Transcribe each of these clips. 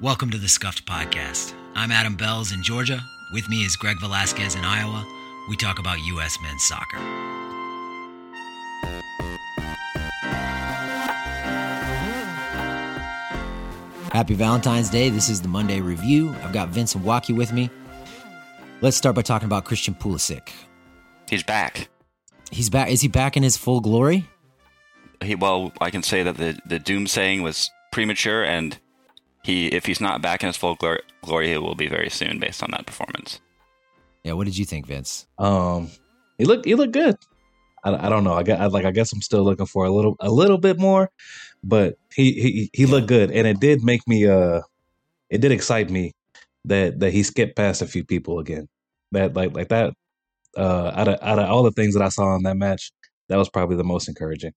Welcome to the Scuffed Podcast. I'm Adam Belz in Georgia. With me is Greg Velasquez in Iowa. We talk about U.S. men's soccer. Happy Valentine's Day. This is the Monday Review. I've got Vince and Watke with me. Let's start by talking about Christian Pulisic. He's back. He's back. Is he back in his full glory? He, well, I can say that the the doom saying was premature, and he if he's not back in his full glory, glory, he will be very soon, based on that performance. Yeah. What did you think, Vince? Um, he looked he looked good. I, I don't know. I got I, like I guess I'm still looking for a little a little bit more, but he he he looked good, and it did make me uh, it did excite me that that he skipped past a few people again. That like like that. Uh, out of out of all the things that I saw in that match, that was probably the most encouraging.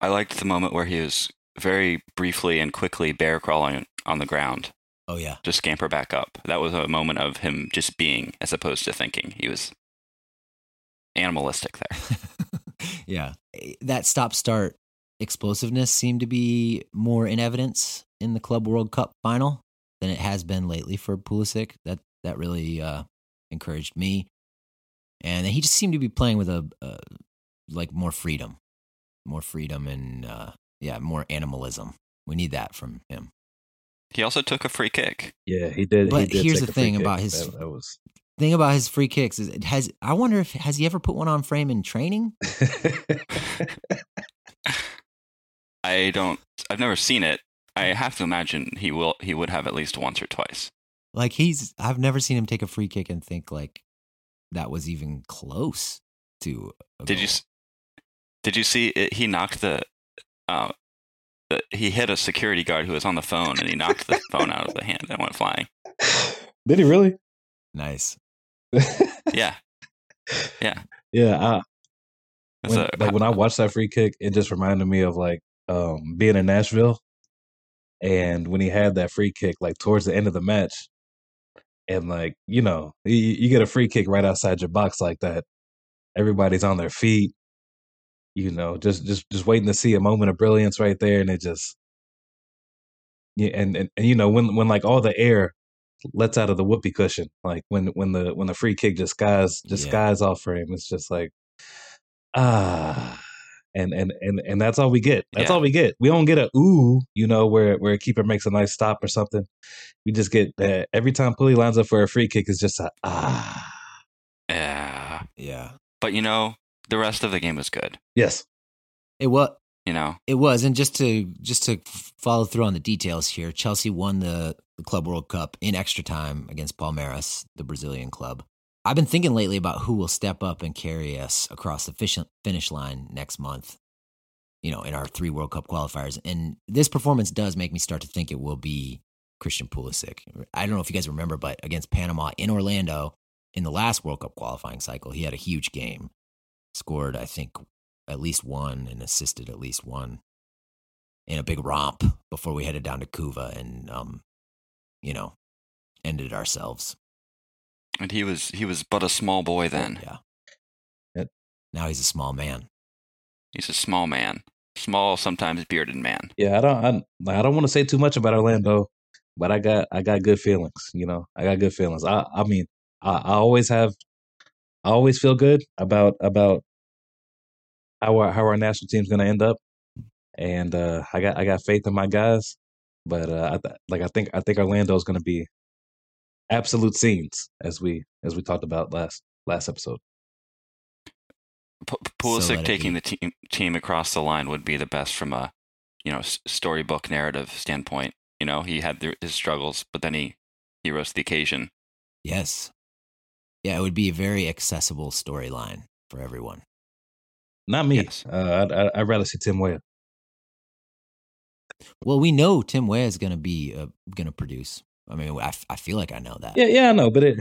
I liked the moment where he was very briefly and quickly bear crawling on the ground Oh yeah. to scamper back up. That was a moment of him just being as opposed to thinking. He was animalistic there. yeah. That stop start explosiveness seemed to be more in evidence in the Club World Cup final than it has been lately for Pulisic. That that really uh, encouraged me. And he just seemed to be playing with a uh, like more freedom, more freedom and uh, yeah, more animalism. We need that from him. He also took a free kick. Yeah, he did. But he did here's the thing about his- That, that was. Thing about his free kicks is it has I wonder if has he ever put one on frame in training? I don't. I've never seen it. I have to imagine he will. He would have at least once or twice. Like he's I've never seen him take a free kick and think like that was even close to a Did you? goal. s- Did you see? It, he knocked the. Uh, the, he hit a security guard who was on the phone, and he knocked the phone out of the hand and went flying. did he really? Nice. Yeah, yeah. I, when, a- like when I watched that free kick, it just reminded me of like um, being in Nashville, and when he had that free kick, like towards the end of the match, and like you know, you, you get a free kick right outside your box like that, everybody's on their feet, you know, just just just waiting to see a moment of brilliance right there, and it just yeah, and and, and you know when when like all the air lets out of the whoopee cushion, like when when the when the free kick just skies just Yeah. skies off frame, it's just like ah and and and and that's all we get that's Yeah. all we get we don't get a ooh you know where where a keeper makes a nice stop or something we just get uh, every time pulley lines up for a free kick is just a ah yeah. Yeah. But you know, the rest of the game was good. yes It was You know, it was and just to just to follow through on the details here, Chelsea won the, the Club World Cup in extra time against Palmeiras, the Brazilian club. I've been thinking lately about who will step up and carry us across the fish, finish line next month. You know, in our three World Cup qualifiers, and this performance does make me start to think it will be Christian Pulisic. I don't know if you guys remember, but against Panama in Orlando in the last World Cup qualifying cycle, he had a huge game. Scored, I think, at least one and assisted at least one in a big romp before we headed down to Cuba and, um, you know, ended ourselves. and he was he was but a small boy then. Yeah. Yep. Now he's a small man. He's a small man, small sometimes bearded man. yeah i don't i, I don't want to say too much about orlando but i got i got good feelings you know i got good feelings i i mean i, I always have i always feel good about about how our how our national team's going to end up and uh i got i got faith in my guys but uh I th- like i think i think orlando's going to be absolute scenes as we as we talked about last last episode P- So Pulisic let it taking the team team across the line would be the best from a you know storybook narrative standpoint. You know, he had the, his struggles, but then he he rose to the occasion. Yes. Yeah, it would be a very accessible storyline for everyone. Not me Yes. uh I'd, I'd- I'd rather see tim Weah. Well, we know Tim Weah is going to be uh, going to produce. I mean, I, f- I feel like I know that. yeah yeah i know but it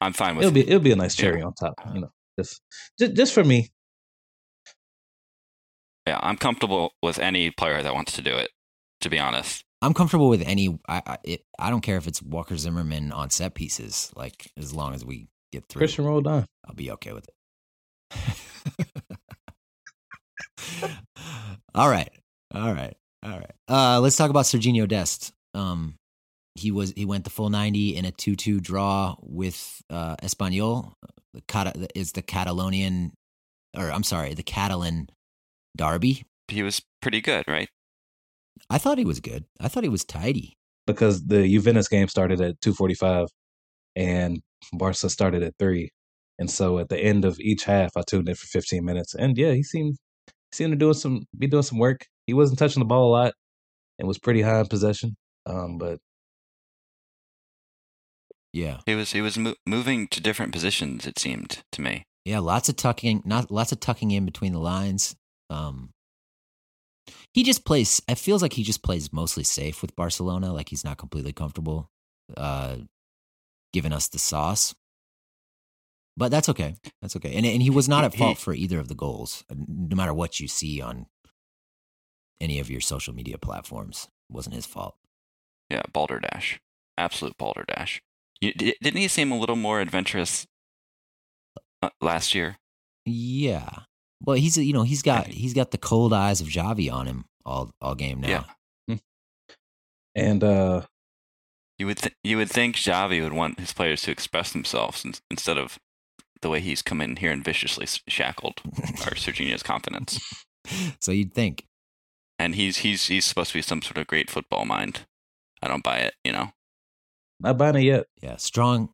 I'm fine with it'll be it'll be a nice cherry Yeah. on top you know just just, just for me yeah. I'm comfortable with any player that wants to do it. To be honest, I'm comfortable with any. I I, it, I don't care if it's Walker Zimmerman on set pieces. Like as long as we get through, christian Roldan I'll be okay with it. all right, all right, all right. Uh, let's talk about Serginho Dest. Um, he was he went the full 90 in a 2-2 draw with uh Espanyol. The Cata- is the Catalonian or I'm sorry, the Catalan derby. He was pretty good, right? I thought he was good. I thought he was tidy. because the Juventus game started at 2:45 and Barca started at 3. And so at the end of each half I tuned in for 15 minutes and yeah, he seemed he seemed to doing some be doing some work. He wasn't touching the ball a lot and was pretty high in possession. Um but Yeah. He was he was mo- moving to different positions. It seemed to me. Yeah, lots of tucking, not lots of tucking in between the lines. Um, he just plays. It feels like he just plays mostly safe with Barcelona. Like he's not completely comfortable, uh, giving us the sauce. But that's okay. That's okay. And and he was not at fault for either of the goals. No matter what you see on any of your social media platforms, it wasn't his fault. Yeah, balderdash, absolute balderdash. You, didn't he seem a little more adventurous uh, last year? Yeah. Well, he's you know he's got And- he's got the cold eyes of Xavi on him all all game now. Yeah. and uh You would th- you would think Xavi would want his players to express themselves in- instead of the way he's come in here and viciously shackled our Serginho's confidence. so you'd think. And he's he's he's supposed to be some sort of great football mind. I don't buy it, you know. not buying it yet. Yeah, strong,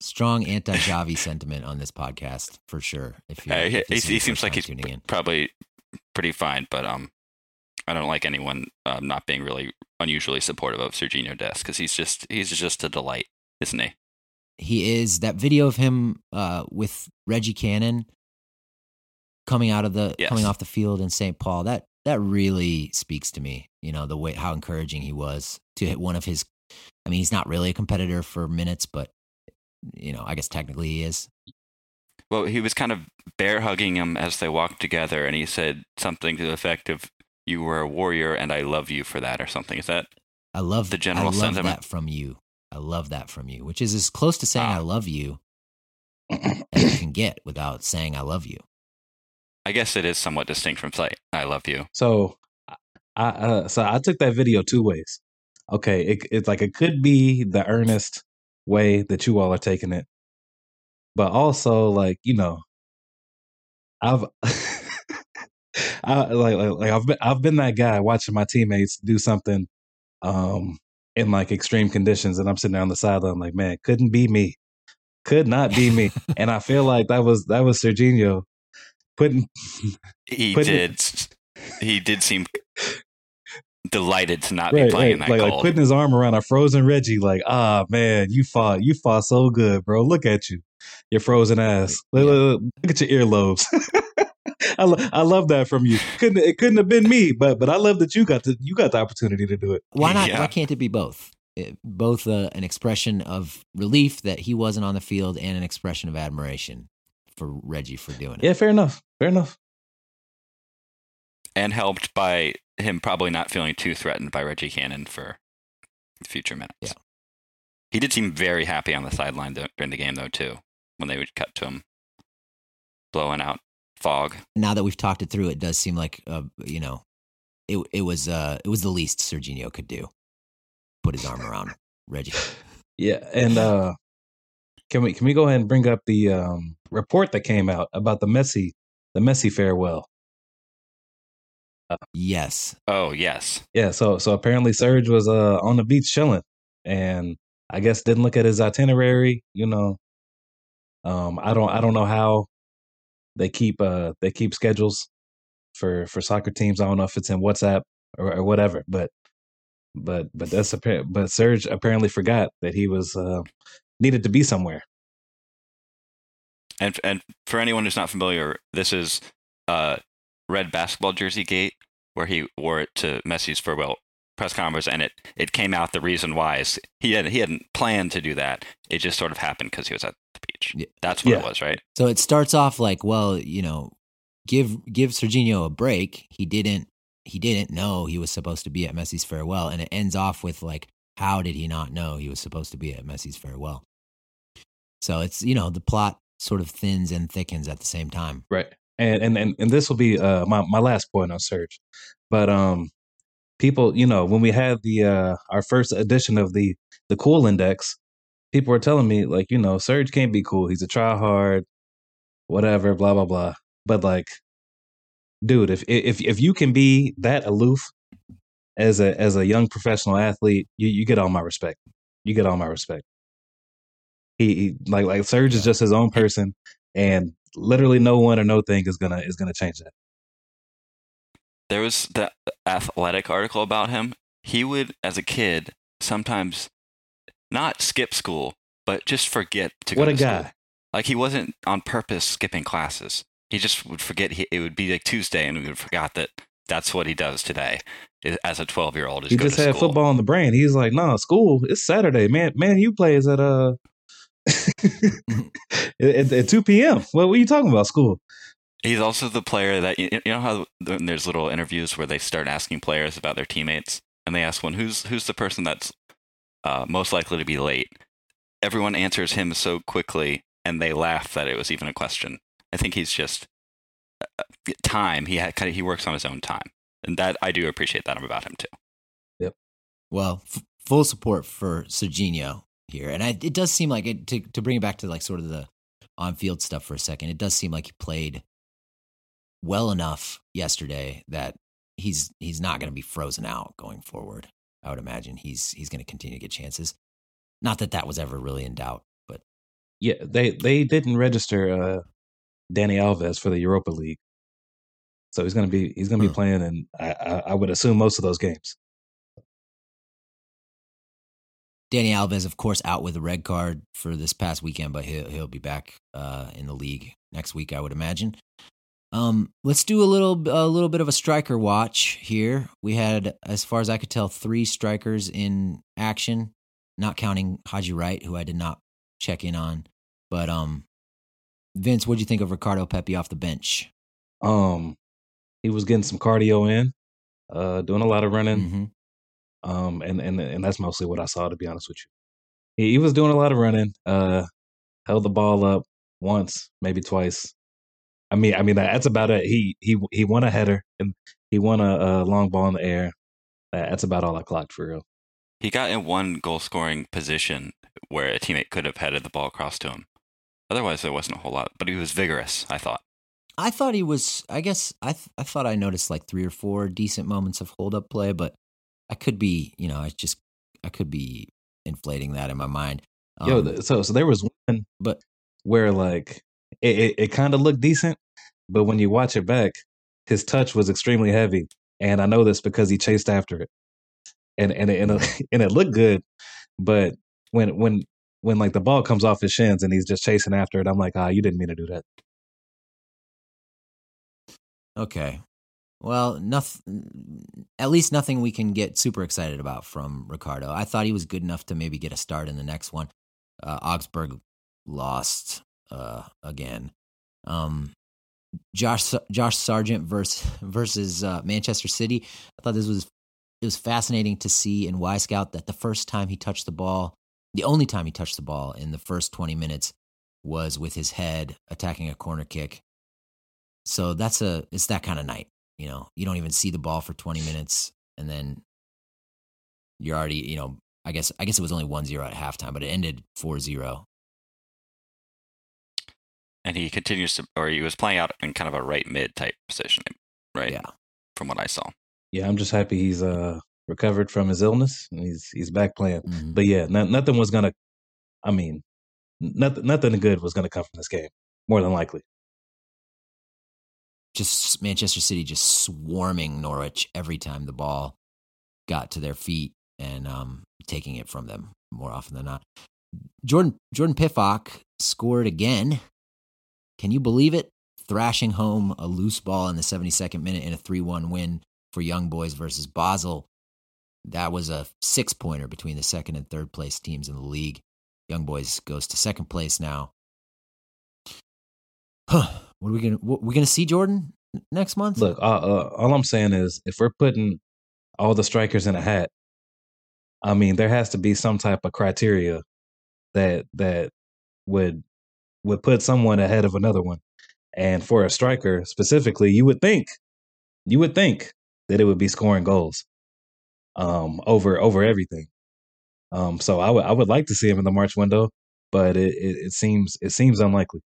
strong anti-Xavi sentiment on this podcast for sure. If you, Uh, he, if this he seems like he's tuning in. probably pretty fine, but um, I don't like anyone um, not being really unusually supportive of Serginho Dest because he's just he's just a delight, isn't he? He is that video of him uh, with Reggie Cannon coming out of the Yes. coming off the field in St. Paul. That that really speaks to me. You know the way how encouraging he was to hit one of his. I mean, he's not really a competitor for minutes, but you know, I guess technically he is. Well, he was kind of bear hugging him as they walked together, and he said something to the effect of "You were a warrior, and I love you for that," or something. Is that I love The general I love sentiment? that from you. I love that from you, which is as close to saying Ah. I love you as you can get without saying I love you. I guess it is somewhat distinct from "say I love you." So I uh, so I took that video two ways. Okay, it, it's like it could be the earnest way that you all are taking it, but also like you know, I've I like, like like I've been I've been that guy watching my teammates do something um in like extreme conditions, and I'm sitting there on the sideline like, man, couldn't be me, could not be me, and I feel like that was that was Serginho putting He Put it- did. He did seem delighted to not be playing right. that like, like putting his arm around a frozen Reggie, like, ah man, you fought, you fought so good, bro. Look at you, your frozen ass. Look, look, look at your earlobes. I, lo- I love that from you. Couldn't it couldn't have been me, but but I love that you got the you got the opportunity to do it. Why not? Yeah. Why can't it be both? It- both uh, an expression of relief that he wasn't on the field and an expression of admiration for Reggie for doing it. Yeah, fair enough. Fair enough. and helped by him probably not feeling too threatened by Reggie Cannon for future minutes. Yeah. He did seem very happy on the sideline during the game, though, too, when they would cut to him blowing out fog. Now that we've talked it through, it does seem like uh, you know, it it was uh it was the least Serginho could do. Put his arm around Reggie. Yeah, and uh can we can we go ahead and bring up the um report that came out about the Messi the Messi farewell? Yes, Oh, yes. Yeah, so so apparently Serge was uh on the beach chilling and I guess didn't look at his itinerary, you know. Um I don't I don't know how they keep uh they keep schedules for for soccer teams. I don't know if it's in WhatsApp or, or whatever, but but but that's apparent but Serge apparently forgot that he was uh needed to be somewhere. And, and for anyone who's not familiar, this is uh, red basketball jersey gate, where he wore it to Messi's farewell press conference, and it, it came out the reason why is he had he hadn't planned to do that. It just sort of happened because he was at the beach. Yeah. That's what Yeah. it was, right? So it starts off like, well, you know, give give Serginho a break. He didn't he didn't know he was supposed to be at Messi's farewell, and it ends off with like, how did he not know he was supposed to be at Messi's farewell? So it's you know the plot sort of thins and thickens at the same time. Right. And and and, and this will be uh my, my last point on Serge. But um people, you know, when we had the uh our first edition of the the cool index, people were telling me like, you know, Serge can't be cool. He's a try hard, whatever, blah blah blah. But like, dude, if if if you can be that aloof as a as a young professional athlete, you you get all my respect. You get all my respect. He, he like like Serge is just his own person, and literally no one or no thing is gonna is gonna change that. There was the athletic article about him. He would, as a kid, sometimes not skip school, but just forget to go What a to guy! school. Like he wasn't on purpose skipping classes. He just would forget. He, it would be like Tuesday, and we would forgot that that's what he does today as a twelve year old. He just had football in the brain. He's like, no, school. It's Saturday, man. Man, you plays at uh at, at two p.m. What were you talking about? School? He's also the player that you know how there's little interviews where they start asking players about their teammates, and they ask one who's who's the person that's uh, most likely to be late. Everyone answers him so quickly, and they laugh that it was even a question. I think he's just uh, time. He had, kind of he works on his own time, and that I do appreciate that about him too. Yep. Well, f- full support for Serginho here, and I, it does seem like it to to bring it back to like sort of the on field stuff for a second. It does seem like he played well enough yesterday that he's he's not going to be frozen out going forward. I would imagine he's he's going to continue to get chances. Not that that was ever really in doubt, but Yeah, they they didn't register uh Dani Alves for the Europa League, so he's gonna be he's gonna be Hmm. playing, and I, I I would assume most of those games. Dani Alves, of course, out with a red card for this past weekend, but he'll he'll be back uh, in the league next week, I would imagine. Um, let's do a little a little bit of a striker watch here. We had, as far as I could tell, three strikers in action, not counting Haji Wright, who I did not check in on. But um, Vince, what do you think of Ricardo Pepi off the bench? Um, he was getting some cardio in, uh, doing a lot of running. Mhm. Um, and and and that's mostly what I saw, to be honest with you. He, he was doing a lot of running. Uh, held the ball up once, maybe twice. I mean, I mean that's about it. He he he won a header and he won a, a long ball in the air. That's about all I clocked for real. He got in one goal scoring position where a teammate could have headed the ball across to him. Otherwise, there wasn't a whole lot. But he was vigorous. I thought. I thought he was. I guess I th- I thought I noticed like three or four decent moments of hold up play, but I could be, you know, I just I could be inflating that in my mind. Yo, Um, th- so so there was one but where like it it, it kind of looked decent, but when you watch it back, his touch was extremely heavy, and I know this because he chased after it, and and and and it looked good, but when when when like the ball comes off his shins and he's just chasing after it, I'm like, ah, you didn't mean to do that. okay, well, nothing. At least nothing we can get super excited about from Ricardo. I thought he was good enough to maybe get a start in the next one. Uh, Augsburg lost uh, again. Um, Josh Josh Sargent versus versus uh, Manchester City. I thought this was it was fascinating to see in Wyscout that the first time he touched the ball, the only time he touched the ball in the first twenty minutes was with his head attacking a corner kick. So that's a it's that kind of night. You know, you don't even see the ball for twenty minutes, and then you're already you know. I guess I guess it was only 1-0 at halftime, but it ended 4-0. And he continues to, or he was playing out in kind of a right mid type position, right? Yeah. From what I saw. Yeah, I'm just happy he's uh recovered from his illness and he's he's back playing. Mhm. But yeah, no, nothing was gonna. I mean, nothing nothing good was gonna come from this game. More than likely. just Manchester City just swarming Norwich every time the ball got to their feet and um, taking it from them more often than not. Jordan Jordan Pefok scored again. Can you believe it? Thrashing home a loose ball in the 72nd minute in a 3-1 win for Young Boys versus Basel. That was a six pointer between the second and third place teams in the league. Young Boys goes to second place now. Huh. What are we gonna? We gonna see Jordan next month? Look, uh, uh, all I'm saying is, if we're putting all the strikers in a hat, I mean, there has to be some type of criteria that that would would put someone ahead of another one. And for a striker specifically, you would think, you would think that it would be scoring goals. um, over over everything. Um, so I would I would like to see him in the March window, but it, it, it seems it seems unlikely.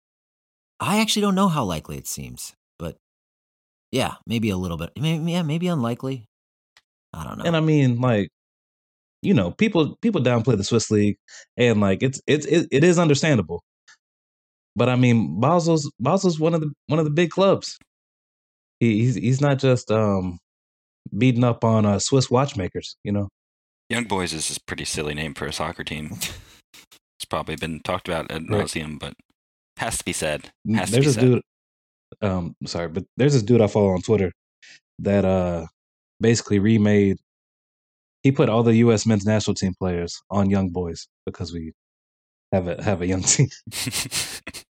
I actually don't know how likely it seems, but yeah, maybe a little bit. Maybe, yeah, maybe unlikely. I don't know. And I mean, like, you know, people people downplay the Swiss league, and like it's it's it, it is understandable. But I mean, Basel's Basel's one of the one of the big clubs. He, he's he's not just um beating up on uh, Swiss watchmakers, you know. Young Boys is a pretty silly name for a soccer team. it's probably been talked about at Right. nauseum, but has to be said. Has to there's be this said. dude um sorry but there's this dude i follow on twitter that uh basically remade he put all the us men's national team players on young boys because we have a have a young team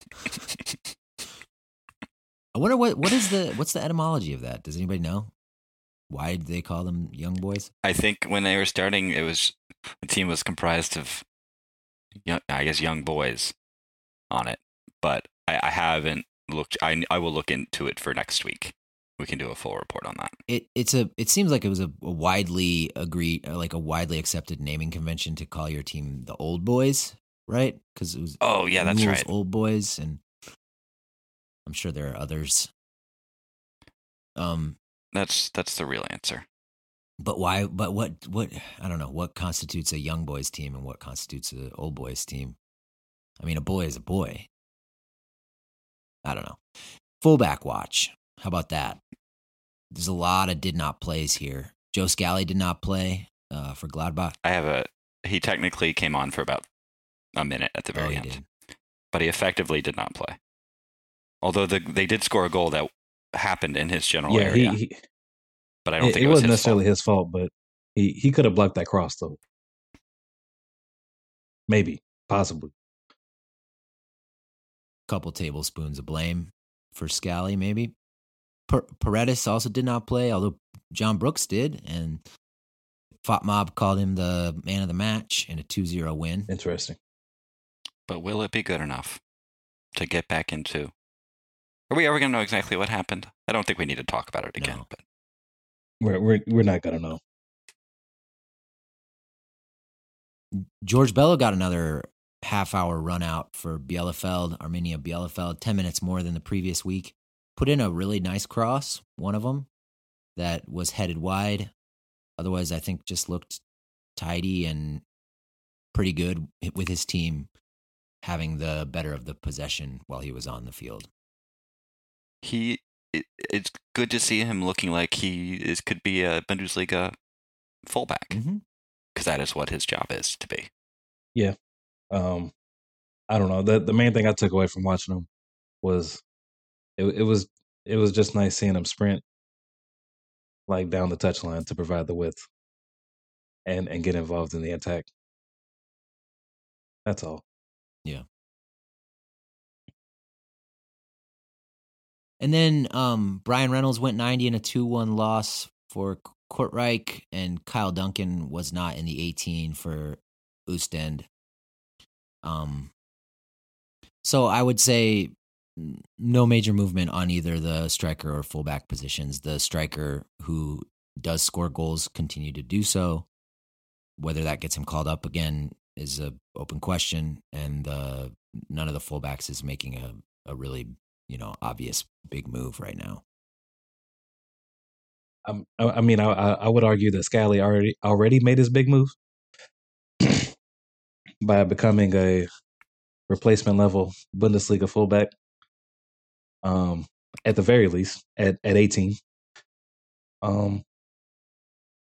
I wonder what what is the what's the etymology of that? Does anybody know? Why do they call them young boys? I think when they were starting, it was the team was comprised of, young, I guess, young boys on it. But I, I haven't looked. I I will look into it for next week. We can do a full report on that. It it's a it seems like it was a, a widely agreed like a widely accepted naming convention to call your team the old boys, right? Because it was Oh yeah, that's right. Old boys, and I'm sure there are others. Um, That's that's the real answer. but why? But what? What? I don't know. What constitutes a young boys team and what constitutes an old boys team? I mean, a boy is a boy. I don't know. Fullback watch. How about that? There's a lot of did not plays here. Joe Scally did not play uh, for Gladbach. I have a. He technically came on for about a minute at the Oh, very he end, did. but he effectively did not play. Although the, they did score a goal that happened in his general yeah area, he but I don't it, think it it, was wasn't his necessarily fault. his fault but he he could have blocked that cross though maybe possibly A couple tablespoons of blame for Scally, maybe. Per- Paredes also did not play, although John Brooks did, and FotMob called him the man of the match in a 2 0 win. interesting But will it be good enough to get back into? Are we ever going to know exactly what happened? I don't think we need to talk about it again. No. But we're we're, we're not gonna know George Bello got another half hour run out for Bielefeld, Arminia Bielefeld, 10 minutes more than the previous week. Put in a really nice cross, one of them that was headed wide. Otherwise, I think just looked tidy and pretty good with his team having the better of the possession while he was on the field. he, it, it's good to see him looking like he is could be a Bundesliga fullback because Mm-hmm. that is what his job is to be. Yeah, um i don't know the the main thing i took away from watching him was it, it was it was just nice seeing him sprint like down the touchline to provide the width and and get involved in the attack that's all And then um, Bryan Reynolds went 90 in a 2 1 loss for Kortrijk, and Kyle Duncan was not in the 18 for Ostend. Um, so I would say no major movement on either the striker or fullback positions. The striker who does score goals continue to do so. Whether that gets him called up again is a open question, and uh, none of the fullbacks is making a, a really you know obvious big move right now. Um, I, I mean, I, I I would argue that Scally already already made his big move by becoming a replacement level Bundesliga fullback. Um, at the very least, at at eighteen. Um,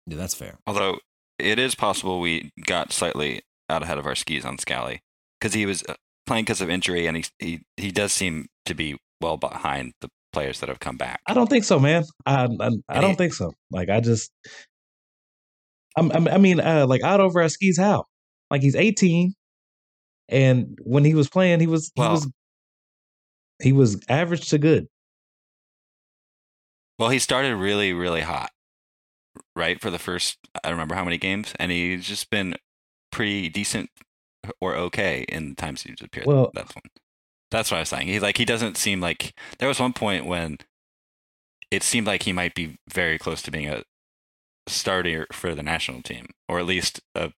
Yeah, that's fair. Although it is possible we got slightly out ahead of our skis on Scally because he was uh, playing because of injury, and he he he does seem to be well behind the players that have come back. I don't think so, man. I I, I don't think so. Like I just, I'm, I'm I mean, uh, like out over our skis. How? Like he's eighteen, and when he was playing, he was he Well- was he was average to good. Well, he started really, really hot, right? For the first, I don't remember how many games, and he's just been pretty decent uh, or okay in the times he's appeared. Well- that's one. That's what I was saying. He like he doesn't seem like there was one point when it seemed like he might be very close to being a starter for the national team, or at least a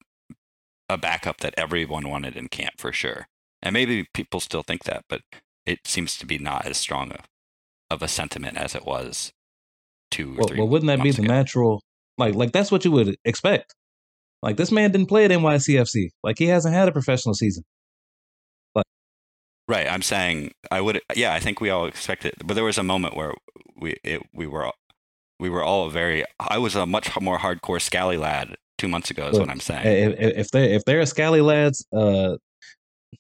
a backup that everyone wanted in camp for sure. And maybe people still think that, but it seems to be not as strong of, of a sentiment as it was two or Well, three. well wouldn't that be the ago. natural? Like, like that's what you would expect. Like this man didn't play at NYCFC. Like he hasn't had a professional season. Right. I'm saying I would. Yeah, I think we all expected, but there was a moment where we it, we were all, we were all very. I was a much more hardcore Scally lad two months ago. Is Look, what I'm saying. If, if- they if they're Scally lads uh,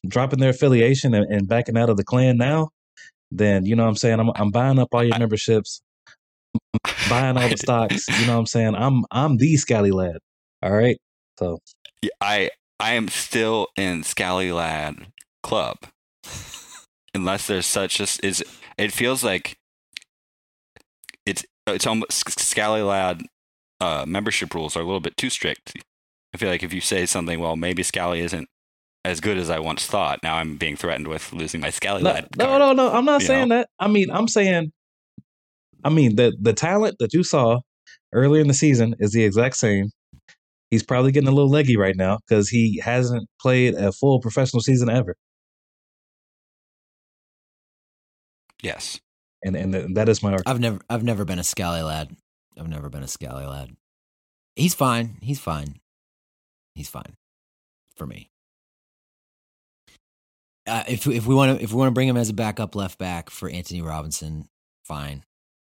dropping their affiliation and, and backing out of the clan now, then you know what I'm saying I'm I'm buying up all your I- memberships, buying all the stocks. You know what I'm saying I'm I'm the Scally lad. All right. So I I am still in Scally Lad Club, unless there's such a is. It feels like it's it's almost Scally Lad uh, membership rules are a little bit too strict. I feel like if you say something, well, maybe Scally isn't as good as I once thought. Now I'm being threatened with losing my Scally no, Lad. no, card. no, no. I'm not saying that. I mean, I'm saying, I mean the the talent that you saw earlier in the season is the exact same. He's probably getting a little leggy right now because he hasn't played a full professional season ever, Yes. and and th- that is my argument. I've never I've never been a scally lad. I've never been a scally lad. He's fine. He's fine. He's fine for me. Uh, if if we want to if we want to bring him as a backup left back for Antonee Robinson, fine.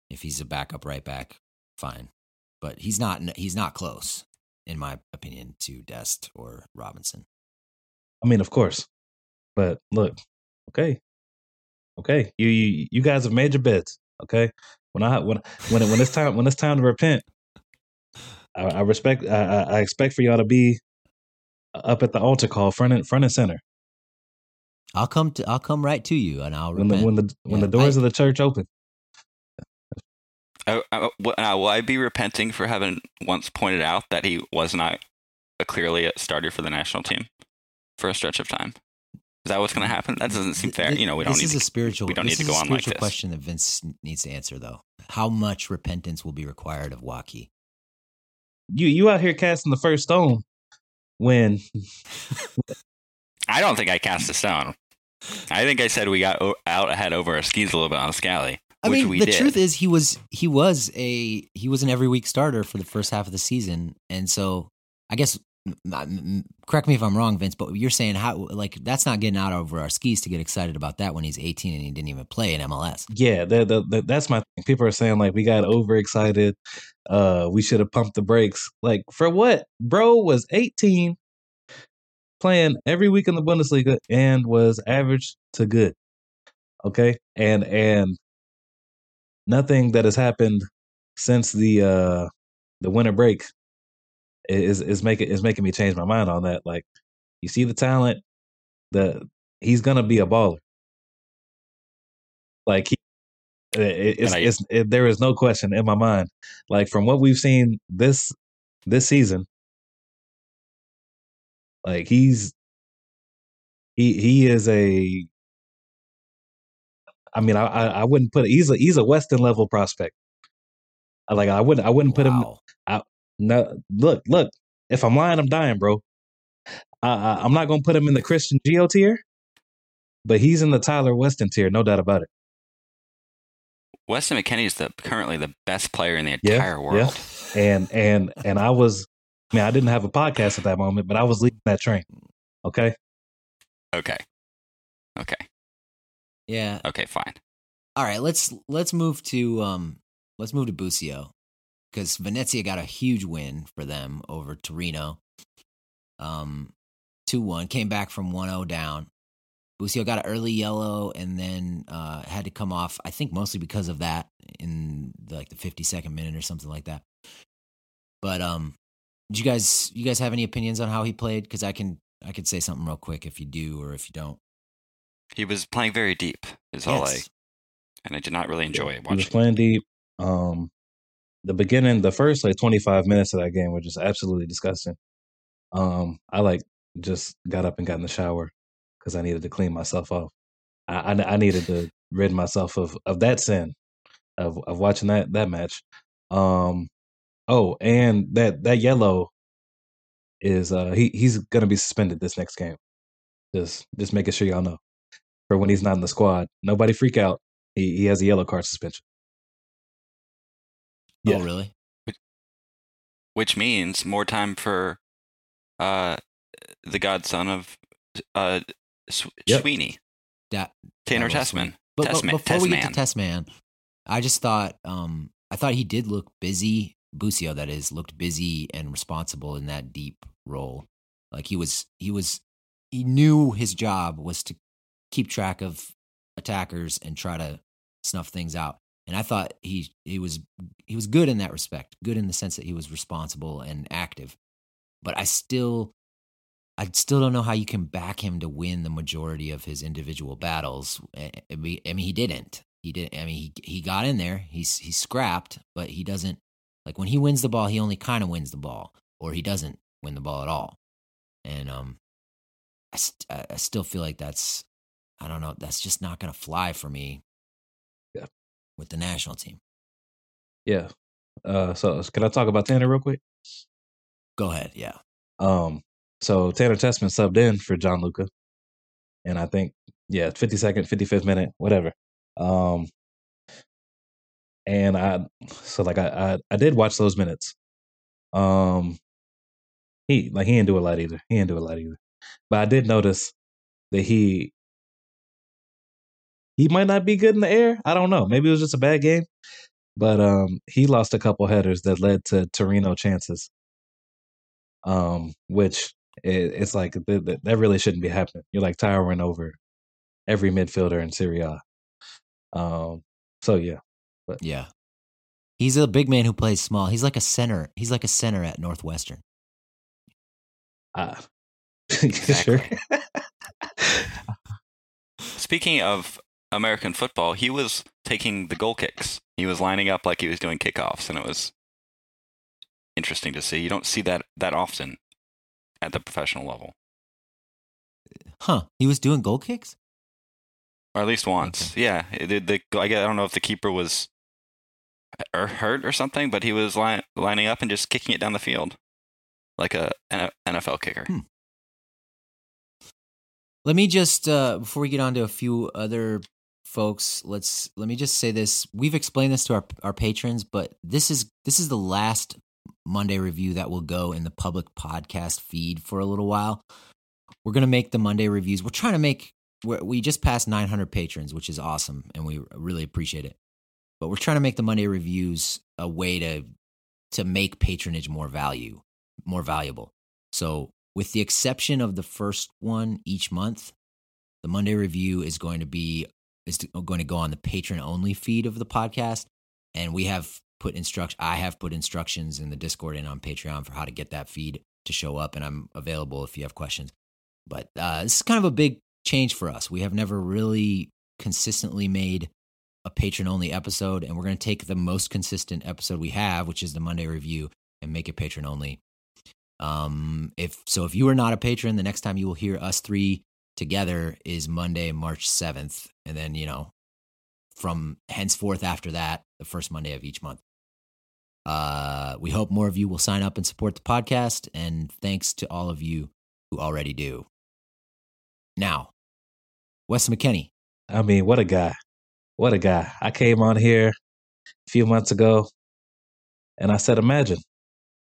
If he's a backup right back, fine. But he's not he's not close, in my opinion, to Dest or Robinson. I mean, of course, but look, okay, okay, you you you guys have made your beds. Okay, when I when when it, when it's time when it's time to repent, I, I respect I, I expect for y'all to be uh, up at the altar call front and front and center I'll come to I'll come right to you and I'll when the repent. when the when Yeah, the doors I- of the church open. I, I, will- now, will I be repenting for having once pointed out that he was not a clearly a starter for the national team for a stretch of time? Is that what's going to happen? That doesn't seem fair. You know, we don't this need is to a spiritual. we don't need to go on like spiritual this. question that Vince needs to answer, though. How much repentance will be required of Watke? You you out here casting the first stone when I don't think I cast a stone. I think I said we got o- out ahead over our skis a little bit on Scally. I mean, the did. truth is, he was he was a he was an every week starter for the first half of the season, and so I guess correct me if I'm wrong, Vince, but you're saying how like that's not getting out over our skis to get excited about that when he's 18 and he didn't even play in MLS. yeah, the, the, the, that's my thing. People are saying like we got overexcited. Uh, we should have pumped the brakes. Like for what? Bro was 18, playing every week in the Bundesliga, and was average to good. Okay, and and nothing that has happened since the uh the winter break is is making is making me change my mind on that. Like you see the talent, the he's gonna be a baller. Like he, it, it's, I- it's it, there is no question in my mind. Like from what we've seen this this season, like he's he he is a. I mean, I I, I wouldn't put he's a he's a Weston level prospect. Like I wouldn't I wouldn't put him Wow. no, look, look. If I'm lying, I'm dying, bro. I, I, I'm not gonna put him in the Christian Gio tier, but he's in the Tyler Weston tier, no doubt about it. Weston McKennie is the currently the best player in the Yeah, entire world. And and and I was, I mean, I didn't have a podcast at that moment, but I was leading that train. Okay, Okay. Okay. Yeah. Okay. Fine. All right. Let's let's move to um let's move to Busio because Venezia got a huge win for them over Torino. Um, two one came back from 1-0 down. Busio got an early yellow and then uh, had to come off. I think mostly because of that in like the 52nd minute or something like that. But um, did you guys you guys have any opinions on how he played? Because I can I could say something real quick if you do or if you don't. He was playing very deep. Is all I and I did not really enjoy it. he was watching. playing deep. Um, the beginning, the first like 25 minutes of that game were just absolutely disgusting. Um, I like just got up and got in the shower because I needed to clean myself off. I, I I needed to rid myself of of that sin of of watching that that match. Um, Oh, and that that yellow is uh he he's gonna be suspended this next game. Just just making sure y'all know for when he's not in the squad. Nobody freak out. He he has a yellow card suspension. Yeah. Oh, really? which means more time for uh, the godson of uh, Sw- Yep. Sweeney, That Tanner That was sweet. Tessmann. But, but Tessmann- before we get to Tessmann. I just thought um I thought he did look busy. Busio, that is, looked busy and responsible in that deep role. Like he was, he was, he knew his job was to keep track of attackers and try to snuff things out. And I thought he he was he was good in that respect, good in the sense that he was responsible and active. But I still I still don't know how you can back him to win the majority of his individual battles. I mean, he didn't. He did. I mean, he he got in there. He's he scrapped, but he doesn't. Like when he wins the ball, he only kind of wins the ball, or he doesn't win the ball at all. And um, I st- I still feel like that's I don't know. That's just not going to fly for me. Yeah. With the national team. Yeah. Uh so can I talk about Tanner real quick? Go ahead. Yeah. Um so Tanner Tessmann subbed in for Gianluca. And I think yeah, 52nd, 55th minute, whatever. Um and I so like I I, I did watch those minutes. Um he like he didn't do a lot either. He didn't do a lot either. But I did notice that he he might not be good in the air. I don't know. Maybe it was just a bad game. But um he lost a couple headers that led to Torino chances. Um which it, it's like th- th- that really shouldn't be happening. You're like towering over every midfielder in Serie A. Um so yeah. Yeah. He's a big man who plays small. He's like a center. He's like a center at Northwestern. Ah. sure. Speaking of American football, he was taking the goal kicks. He was lining up like he was doing kickoffs, and it was interesting to see. You don't see that that often at the professional level, Huh. He was doing goal kicks? or at least once. Yeah, the, the, I guess- I don't know if the keeper was or hurt or something, but he was li- lining up and just kicking it down the field like a an NFL kicker. Hmm. Let me just uh before we get on to a few other folks, let's let me just say this. We've explained this to our our patrons, but this is this is the last Monday review that will go in the public podcast feed for a little while. We're going to make the Monday reviews. We're trying to make we just passed 900 patrons, which is awesome and we really appreciate it. But we're trying to make the Monday reviews a way to to make patronage more value, more valuable. So, with the exception of the first one each month, the Monday review is going to be is going to go on the patron only feed of the podcast, and we have put instruction. I have put instructions in the Discord and on Patreon for how to get that feed to show up, and I'm available if you have questions. But uh, this is kind of a big change for us. We have never really consistently made a patron only episode, and we're going to take the most consistent episode we have, which is the Monday review, and make it patron only. Um, if so, if you are not a patron, the next time you will hear us three together is Monday, March seventh, and then you know, from henceforth after that, the first Monday of each month. Uh, we hope more of you will sign up and support the podcast, and thanks to all of you who already do. Now, Wes McKennie, I mean, what a guy. What a guy. I came on here a few months ago and I said, imagine.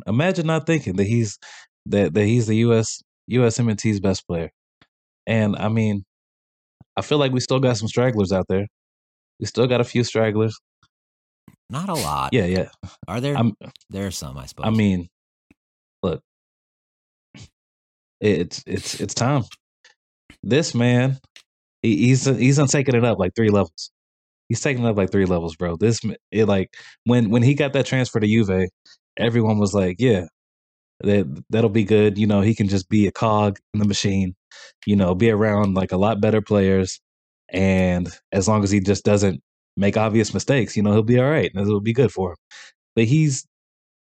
Imagine not thinking that he's that, that he's the US USMNT's best player. And I mean, I feel like we still got some stragglers out there. We still got a few stragglers. not a lot. Yeah, yeah. Are there? I'm there are some, I suppose. I mean, look. It's it's it's time. This man, he, he's he's on taking it up like three levels. He's taking it up like three levels, bro. This it like when when he got that transfer to Juve, everyone was like, yeah, that that'll be good. You know, he can just be a cog in the machine. You know, be around like a lot better players, and as long as he just doesn't make obvious mistakes, you know, he'll be all right. and It'll be good for him. But he's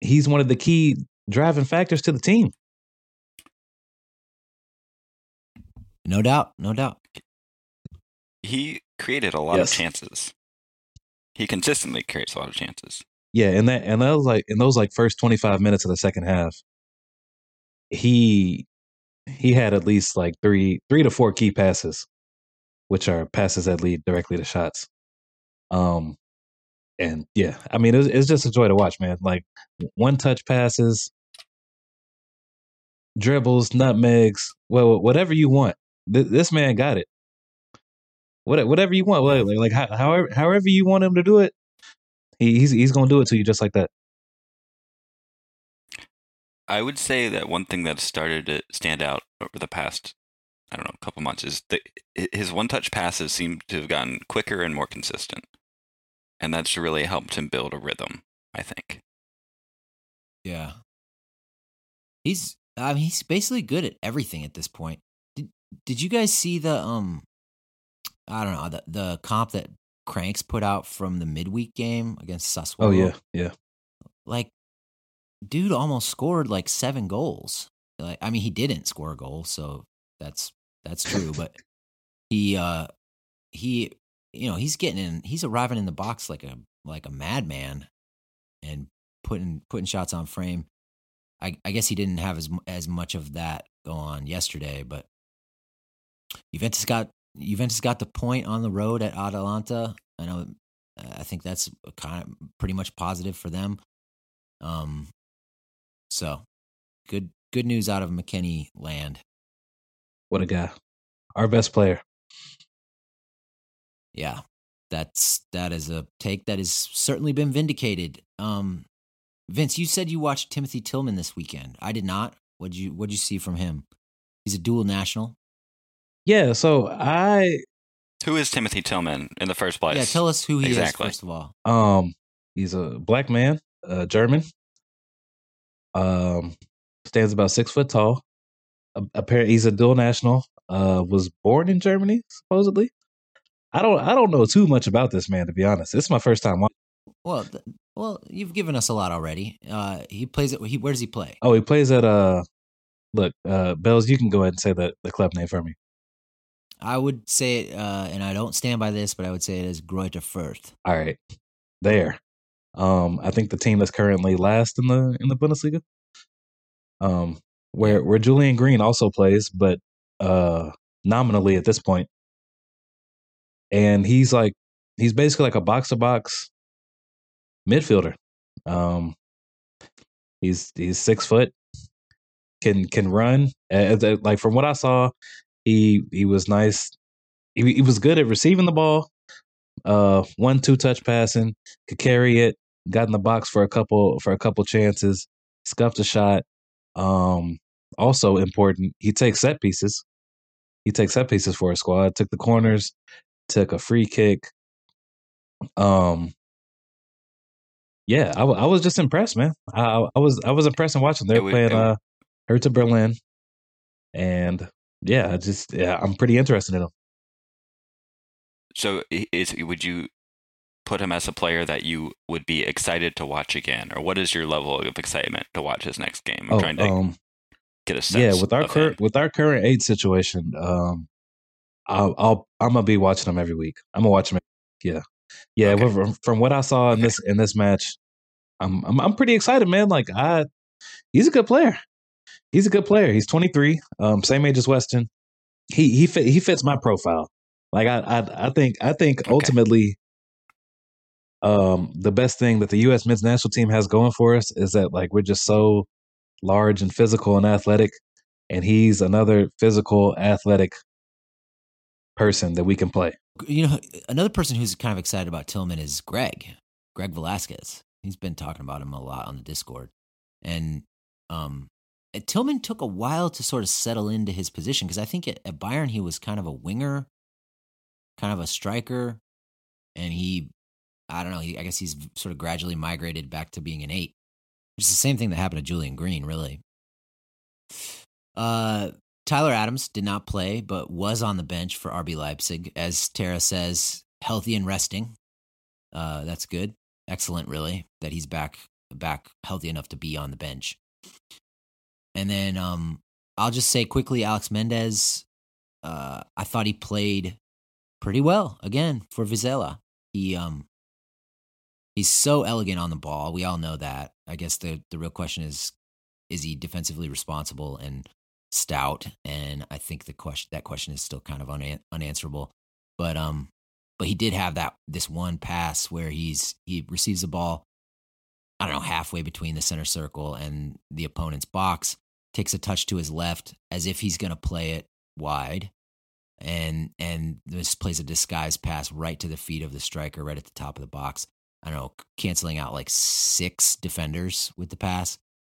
he's one of the key driving factors to the team. no doubt, no doubt. He created a lot Yes. of chances. He consistently creates a lot of chances. Yeah, and that and that was like in those like first twenty five minutes of the second half, he he had at least like three three to four key passes, which are passes that lead directly to shots. Um, and yeah, I mean it's, just a joy to watch, man. Like one touch passes, dribbles, nutmegs, well, whatever you want. Th- this man got it. What, whatever you want, like, like how, however however you want him to do it, he, he's he's gonna do it to you just like that. I would say that one thing that started to stand out over the past, I don't know, couple months is that his one-touch passes seem to have gotten quicker and more consistent, and that's really helped him build a rhythm. I think. Yeah, he's I mean he's basically good at everything at this point. Did Did you guys see the um I don't know the the comp that Cranks put out from the midweek game against Sassuolo? Oh yeah, yeah. Like, dude almost scored like seven goals. Like, I mean, he didn't score a goal, so that's that's true. but he uh he you know he's getting in he's arriving in the box like a like a madman and putting putting shots on frame I, I guess he didn't have as as much of that go on yesterday, but Juventus got Juventus got the point on the road at Atalanta. I know, I think that's kind of pretty much positive for them. Um, so good good news out of McKennie land. What a guy, our best player. Yeah, that's that is a take that has certainly been vindicated. Um, Vince, you said you watched Timothy Tillman this weekend. I did not. What'd you What'd you see from him? He's a dual national. Yeah. So I. Who is Timothy Tillman in the first place? Yeah, tell us who he exactly. is first of all. Um, he's a black man, uh, German. Um, stands about six foot tall. Apparently, he's a dual national. Uh, was born in Germany, supposedly. I don't. I don't know too much about this man, to be honest. This is my first time watching. Well, th- well, you've given us a lot already. Uh, he plays at. He where does he play? Oh, he plays at uh. Look, uh, Belz, you can go ahead and say the the club name for me. I would say it, uh, and I don't stand by this, but I would say it is Greuther Fürth. All right, there. Um, I think the team that's currently last in the in the Bundesliga. Um, where where Julian Green also plays, but uh, nominally at this point, and he's like he's basically like a box to box midfielder. Um, he's he's six foot, can can run. Uh, like from what I saw, he he was nice. He, he was good at receiving the ball. Uh, one two touch passing, could carry it. Got in the box for a couple for a couple chances. Scuffed a shot. Um, also important, he takes set pieces. He takes set pieces for a squad. Took the corners. Took a free kick. Um, yeah, I, w- I was just impressed, man. I, I was I was impressed in watching. They're playing uh, Hertha Berlin, and yeah, I just yeah, I'm pretty interested in them. So, is would you put him as a player that you would be excited to watch again, or what is your level of excitement to watch his next game? I'm Oh, trying to um, get a sense. yeah, with our current with our current eight situation, um, I'll, I'll I'm gonna be watching him every week. I'm gonna watch them. Yeah, yeah. Okay. From, from what I saw in Okay. this in this match, I'm, I'm I'm pretty excited, man. Like I, he's a good player. He's a good player. He's 23, um, same age as Weston. He he fit, he fits my profile. Like I I, I think I think Okay. ultimately, um, the best thing that the U.S. men's national team has going for us is that like we're just so large and physical and athletic, and he's another physical athletic person that we can play. You know, another person who's kind of excited about Tillman is Greg, Greg Velasquez. He's been talking about him a lot on the Discord, and um, Tillman took a while to sort of settle into his position because I think at, at Bayern he was kind of a winger, kind of a striker, and he, I don't know, he, I guess he's sort of gradually migrated back to being an eight, It's the same thing that happened to Julian Green, really. Uh, Tyler Adams did not play, but was on the bench for RB Leipzig. As Tara says, healthy and resting. Uh, that's good. Excellent, really, that he's back back healthy enough to be on the bench. And then um, I'll just say quickly, Alex Mendez. Uh, I thought he played pretty well again for Vizela. He um he's so elegant on the ball. We all know that. I guess the the real question is is he defensively responsible and stout? And I think the question that question is still kind of una- unanswerable. But um but he did have that this one pass where he's he receives the ball I don't know halfway between the center circle and the opponent's box, takes a touch to his left as if he's going to play it wide and and this plays a disguised pass right to the feet of the striker right at the top of the box. I don't know, canceling out like six defenders with the pass,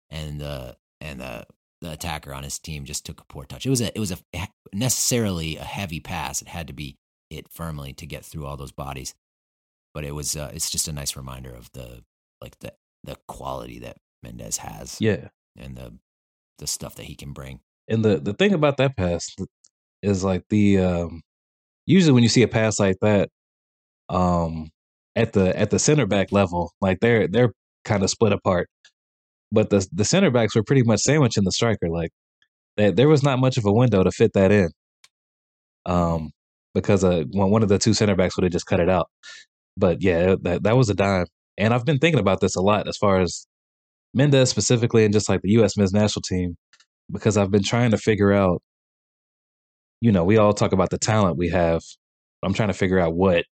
and the and the the attacker on his team just took a poor touch. It was a it was a necessarily a heavy pass. It had to be hit firmly to get through all those bodies, but it was uh, it's just a nice reminder of the like the the quality that Mendez has. Yeah, and the the stuff that he can bring. And the the thing about that pass is like the um usually when you see a pass like that, um at the at the center back level, like they're they're kind of split apart. But the the center backs were pretty much sandwiching the striker. Like that there was not much of a window to fit that in. Um because uh one of the two center backs would have just cut it out. But yeah, that that was a dime. And I've been thinking about this a lot as far as Mendez specifically and just like the US men's national team, because I've been trying to figure out you know, we all talk about the talent we have. I'm trying to figure out what,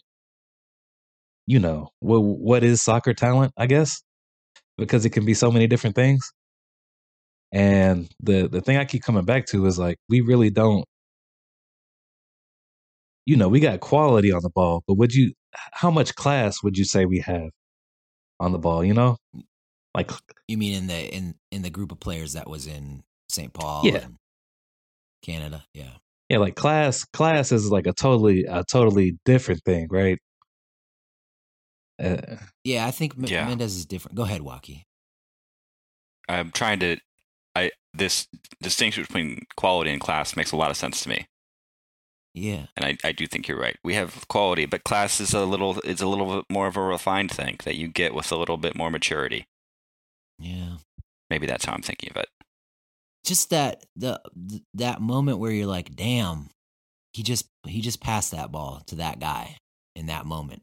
you know, what what is soccer talent, I guess, because it can be so many different things. And the the thing I keep coming back to is like we really don't you know, we got quality on the ball, but would you how much class would you say we have on the ball, you know? Like You mean in the in in the group of players that was in St. Paul Yeah. Canada? Yeah yeah, like class class is like a totally a totally different thing, right? Uh, yeah, I think M- yeah. Mendez is different. Go ahead, Watke. I'm trying to. I this distinction between quality and class makes a lot of sense to me. Yeah, and I, I do think you're right. We have quality, but class is a little is a little bit more of a refined thing that you get with a little bit more maturity. Yeah, maybe that's how I'm thinking of it just that the that moment where you're like, damn, he just he just passed that ball to that guy in that moment.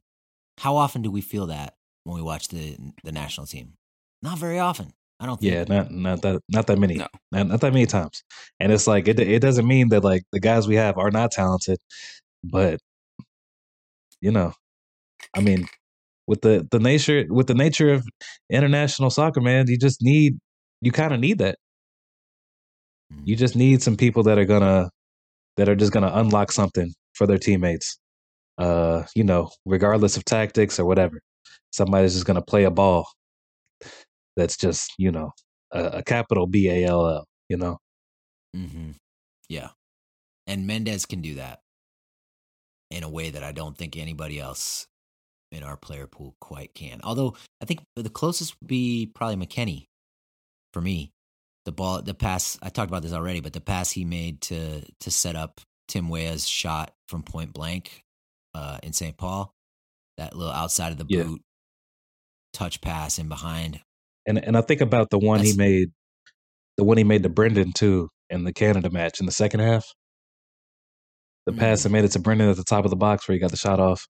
How often do we feel that when we watch the the national team? Not very often. I don't think. Yeah, not not that not that many. No. Not, not that many times. And it's like it it doesn't mean that like the guys we have are not talented, but you know, I mean, with the the nature with the nature of international soccer, man, you just need you kind of need that. You mm. just need some people that are gonna that are just gonna unlock something for their teammates. Uh, you know, regardless of tactics or whatever. Somebody's just gonna play a ball that's just, you know, a, a capital B A L L, you know. Mm-hmm. Yeah. And Mendez can do that in a way that I don't think anybody else in our player pool quite can. Although I think the closest would be probably McKennie for me the ball, the pass. I talked about this already, but the pass he made to to set up Tim Weah's shot from point blank uh, in St. Paul, that little outside of the Yeah. boot touch pass in behind. And and I think about the one he made the one he made to Brenden too in the Canada match in the second half. The pass Mm. that made it to Brenden at the top of the box where he got the shot off.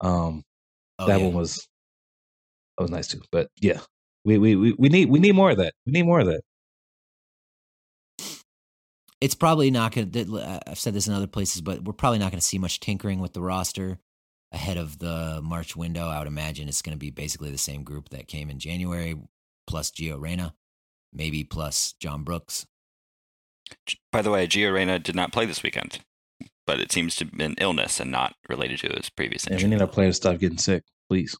Um Oh, that yeah. one was that was nice too. But yeah. We, we we we need we need more of that. We need more of that. It's probably not going to. I've said this in other places, but we're probably not going to see much tinkering with the roster ahead of the March window. I would imagine it's going to be basically the same group that came in January, plus Gio Reyna, maybe plus John Brooks. By the way, Gio Reyna did not play this weekend, but it seems to have been illness and not related to his previous And we injury. need our players to stop getting sick, please.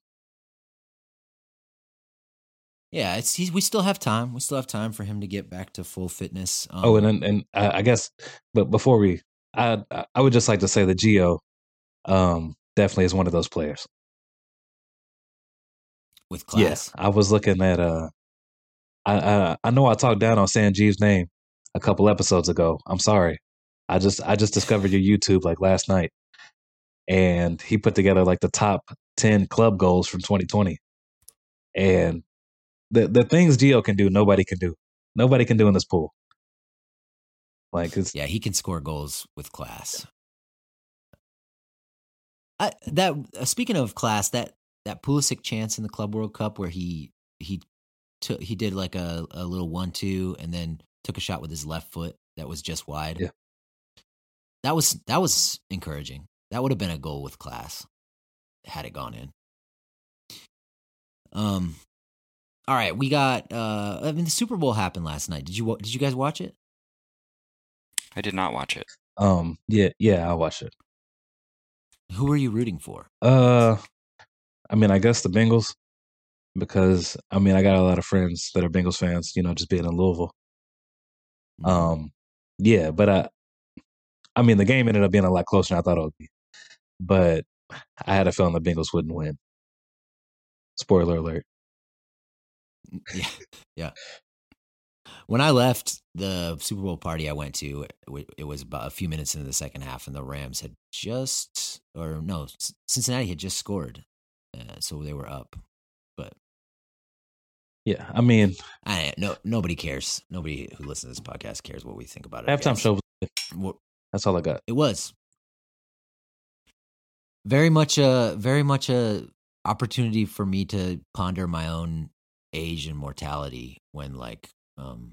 Yeah, it's he's, we still have time. We still have time for him to get back to full fitness. Um, Oh, and then- and I, I guess, but before we, I I would just like to say that Gio, um, definitely is one of those players. with class. Yeah, I was looking at uh, I I, I know I talked down on Sanjeev's name a couple episodes ago. I'm sorry. I just I just discovered your YouTube like last night, and he put together like the top ten club goals from 2020, and the the things Gio can do, nobody can do. Nobody can do in this pool. Like it's Yeah, he can score goals with class. I, that uh, speaking of class, that that Pulisic chance in the Club World Cup where he he took he did like a, a little one two and then took a shot with his left foot that was just wide. Yeah. That was that was encouraging. That would have been a goal with class had it gone in. Um all right, we got uh I mean the Super Bowl happened last night. Did you did you guys watch it? I did not watch it. Um, yeah, yeah, I watched it. Who are you rooting for? Uh, I mean, I guess the Bengals because I mean, I got a lot of friends that are Bengals fans. You know, just being in Louisville. Mm-hmm. Um, yeah, but I, I mean, the game ended up being a lot closer than I thought it would be. But I had a feeling the Bengals wouldn't win. Spoiler alert. yeah, yeah. When I left the Super Bowl party I went to, it it was about a few minutes into the second half, and the Rams had just, or no, Cincinnati had just scored, uh, so they were up. But Yeah, I mean, I no nobody cares. Nobody who listens to this podcast cares what we think about it. Halftime show. That's all I got. It was very much a very much a opportunity for me to ponder my own age and mortality when like um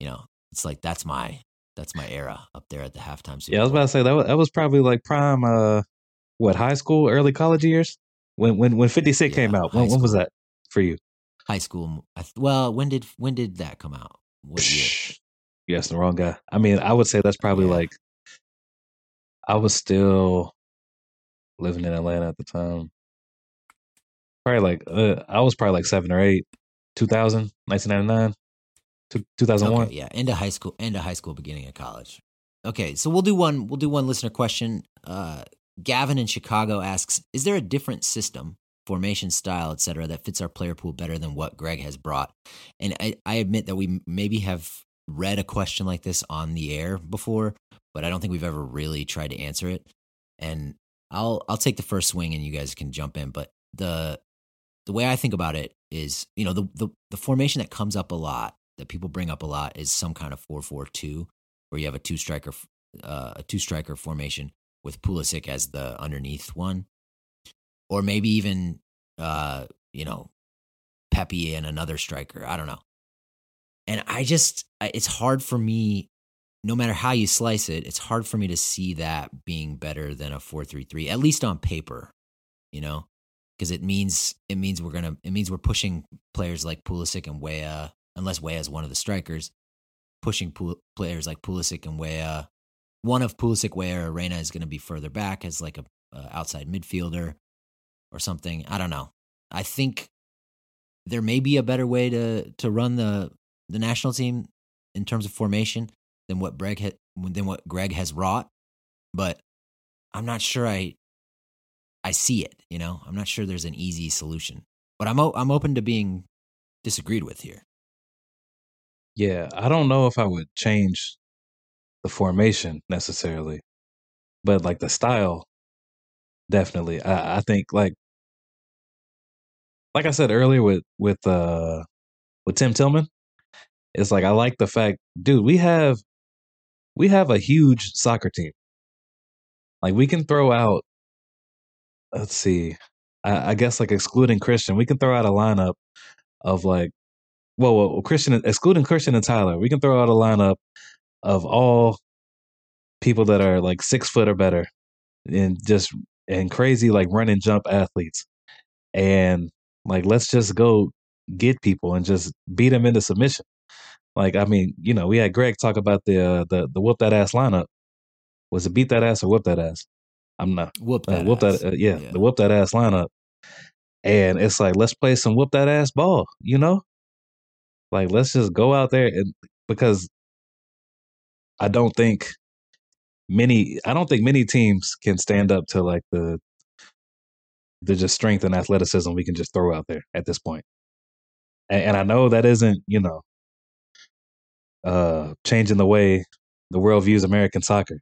you know it's like that's my that's my era up there at the halftime Super Yeah, I was about to say that was, that was probably like prime. Uh, what high school, early college years when when when Fifty Six came out. When, when was that for you? high school. Well, when did when did that come out? What year? You the wrong guy. I mean, I would say that's probably Yeah. like I was still living in Atlanta at the time. Probably like uh, I was probably like seven or eight. 2000, 1999, two- 2001. Okay, yeah, end of high school, end of high school, beginning of college. Okay, so we'll do one. We'll do one listener question. Uh, Gavin in Chicago asks: Is there a different system, formation style, etc., that fits our player pool better than what Greg has brought? And I, I admit that we maybe have read a question like this on the air before, but I don't think we've ever really tried to answer it. And I'll I'll take the first swing, and you guys can jump in. But the the way I think about it is, you know, the, the, the formation that comes up a lot, that people bring up a lot, is some kind of four four two, where you have a two striker, uh, a two striker formation with Pulisic as the underneath one, or maybe even, uh, you know, Pepi and another striker. I don't know. And I just, it's hard for me, no matter how you slice it, it's hard for me to see that being better than a four three three, at least on paper, you know because it means it means we're gonna it means we're pushing players like Pulisic and Weah, unless Weah is one of the strikers, pushing players like Pulisic and Weah. One of Pulisic, Weah, or Reyna is to be further back as like a, a outside midfielder or something. I don't know. I think there may be a better way to to run the the national team in terms of formation than what Greg ha- than what Greg has wrought, but I'm not sure I I see it. You know, I'm not sure there's an easy solution, but I'm o- I'm open to being disagreed with here. Yeah, I don't know if I would change the formation necessarily, but like the style, definitely. I, I think like like I said earlier with with uh with Tim Tillman, it's like I like the fact, dude, we have we have a huge soccer team. Like we can throw out, let's see, I, I guess like excluding Christian, we can throw out a lineup of like, well, well, Christian excluding Christian and Tyler, we can throw out a lineup of all people that are like six foot or better, and just and crazy like run and jump athletes, and like let's just go get people and just beat them into submission. Like I mean, you know, we had Greg talk about the uh, the the whoop that ass lineup. Was it beat that ass or whoop that ass? I'm not Whoop uh, that. whoop ass. that uh, yeah, the whoop that ass lineup. And it's like let's play some whoop that ass ball, you know? Like let's just go out there and because I don't think many I don't think many teams can stand up to like the the just strength and athleticism we can just throw out there at this point. And, and I know that isn't, you know, uh changing the way the world views American soccer,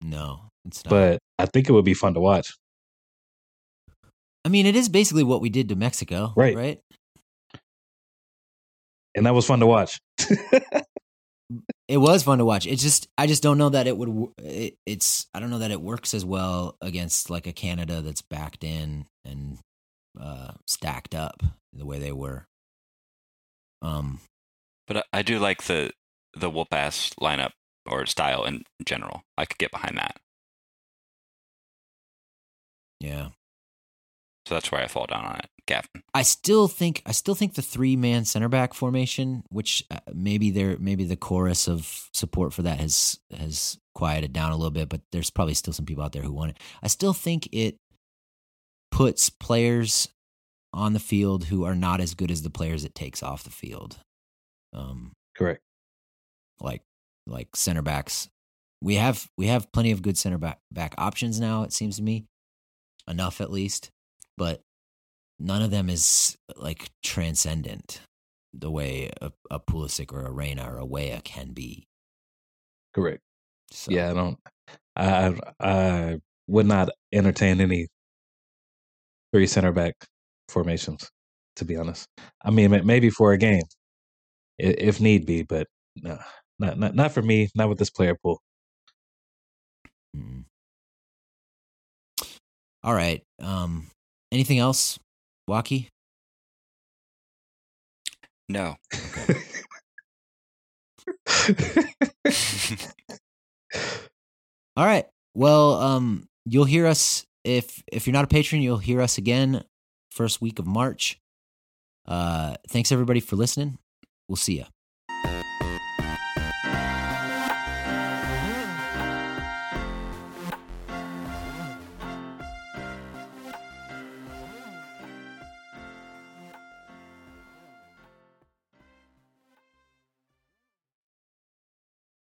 No, it's not. but I think it would be fun to watch. I mean, it is basically what we did to Mexico, Right. Right. And that was fun to watch. It was fun to watch. It's just I just don't know that it would. It, it's I don't know that it works as well against like a Canada that's backed in and uh, stacked up the way they were. Um, But I, I do like the the whoop ass lineup or style in general. I could get behind that. Yeah. So that's why I fall down on it, Gavin. I still think I still think the three man center back formation, which uh, maybe there maybe the chorus of support for that has has quieted down a little bit, but there's probably still some people out there who want it. I still think it puts players on the field who are not as good as the players it takes off the field. Um, Correct. like like center backs. We have we have plenty of good center back back options now. It seems to me, enough at least, but none of them is like transcendent the way a, a Pulisic or a Reyna or a Weah can be. Correct. So, Yeah, I don't. I I would not entertain any three center back formations. To be honest, I mean maybe for a game, if need be, but no, not not not for me. Not with this player pool. All right. Um, anything else, Watke? No. All right. Well, um, you'll hear us if if you're not a patron, you'll hear us again first week of March. Uh, thanks everybody for listening. We'll see you.